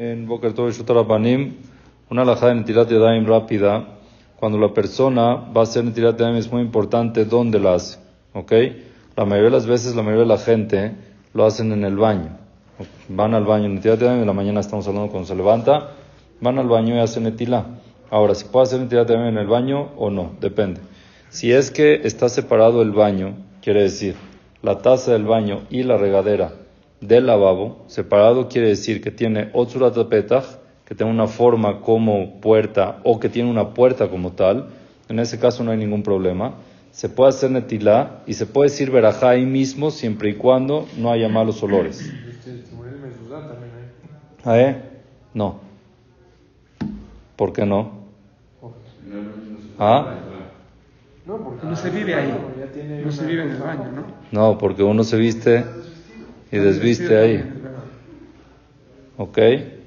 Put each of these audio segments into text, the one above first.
En Boker Tov Panim, una alajada de Netilat Yadayim rápida. Cuando la persona va a hacer Netilat Yadayim es muy importante dónde la hace. ¿Ok? La mayoría de las veces, la mayoría de la gente lo hacen en el baño. Van al baño, Netilat Yadayim, en la mañana estamos hablando cuando se levanta, van al baño y hacen Netilat. Ahora, si puede hacer Netilat Yadayim en el baño o no, depende. Si es que está separado el baño, quiere decir la taza del baño y la regadera del lavabo, separado quiere decir que tiene otsurat que tiene una forma como puerta o que tiene una puerta como tal. En ese caso no hay ningún problema. Se puede hacer netilá y se puede decir verajá ahí mismo siempre y cuando no haya malos olores. ¿Ah, eh? No. ¿Por qué no? ¿Ah? No, porque no se vive ahí. No se vive en el baño, ¿no? No, porque uno se viste y desviste ahí. ¿Ok?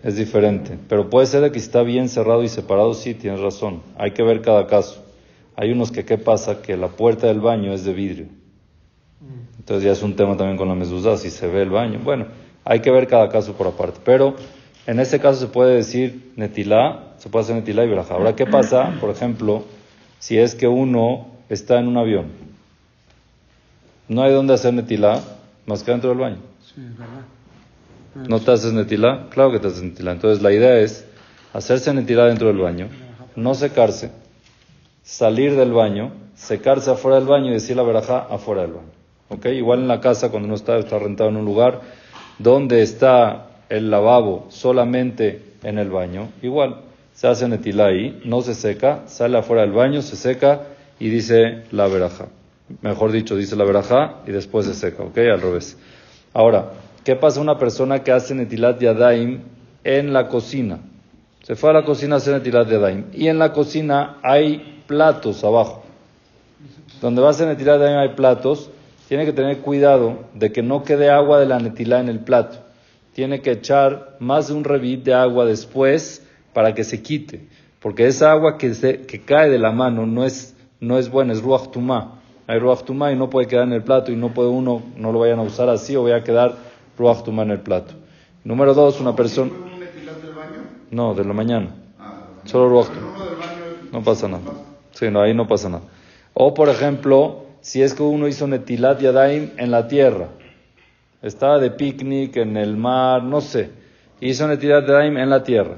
Es diferente. Pero puede ser de que está bien cerrado y separado, sí, tienes razón. Hay que ver cada caso. Hay unos que, ¿qué pasa? Que la puerta del baño es de vidrio. Entonces ya es un tema también con la mezuzá, si se ve el baño. Bueno, hay que ver cada caso por aparte. Pero en este caso se puede decir netilá, se puede hacer netilá y verajá. Ahora, ¿qué pasa? Por ejemplo, si es que uno está en un avión. No hay donde hacer netilá más que dentro del baño. ¿No te haces netilá? Claro que te haces netilá. Entonces la idea es hacerse netilá dentro del baño, no secarse, salir del baño, secarse afuera del baño y decir la verajá afuera del baño. ¿Ok? Igual en la casa, cuando uno está, está rentado en un lugar donde está el lavabo solamente en el baño, igual se hace netilá ahí, no se seca, sale afuera del baño, se seca y dice la verajá. Mejor dicho, dice la verajá y después se seca, ¿ok? Al revés. Ahora, ¿qué pasa una persona que hace netilat yadaim en la cocina? Se fue a la cocina a hacer netilat yadaim y en la cocina hay platos abajo. Donde va a hacer netilat yadaim hay platos, tiene que tener cuidado de que no quede agua de la netilá en el plato. Tiene que echar más de un revit de agua después para que se quite, porque esa agua que, se, que cae de la mano no es, no es buena, es ruach tumá hay ruach y no puede quedar en el plato y no puede uno, no lo vayan a usar así o voy a quedar ruach en el plato. Número dos, una persona... No, de la mañana. Solo ruach No pasa nada. Sí, no, ahí no pasa nada. O, por ejemplo, si es que uno hizo netilat yadaim en la tierra. Estaba de picnic en el mar, no sé. Hizo netilat yadaim en la tierra.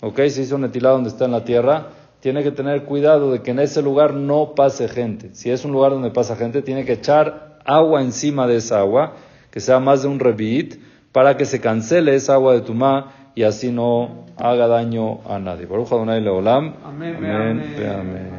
¿Ok? Se hizo netilat donde está en la tierra tiene que tener cuidado de que en ese lugar no pase gente. Si es un lugar donde pasa gente, tiene que echar agua encima de esa agua, que sea más de un revit, para que se cancele esa agua de tumá y así no haga daño a nadie. Baruch Adonai Leolam. Amén. Amén. amén.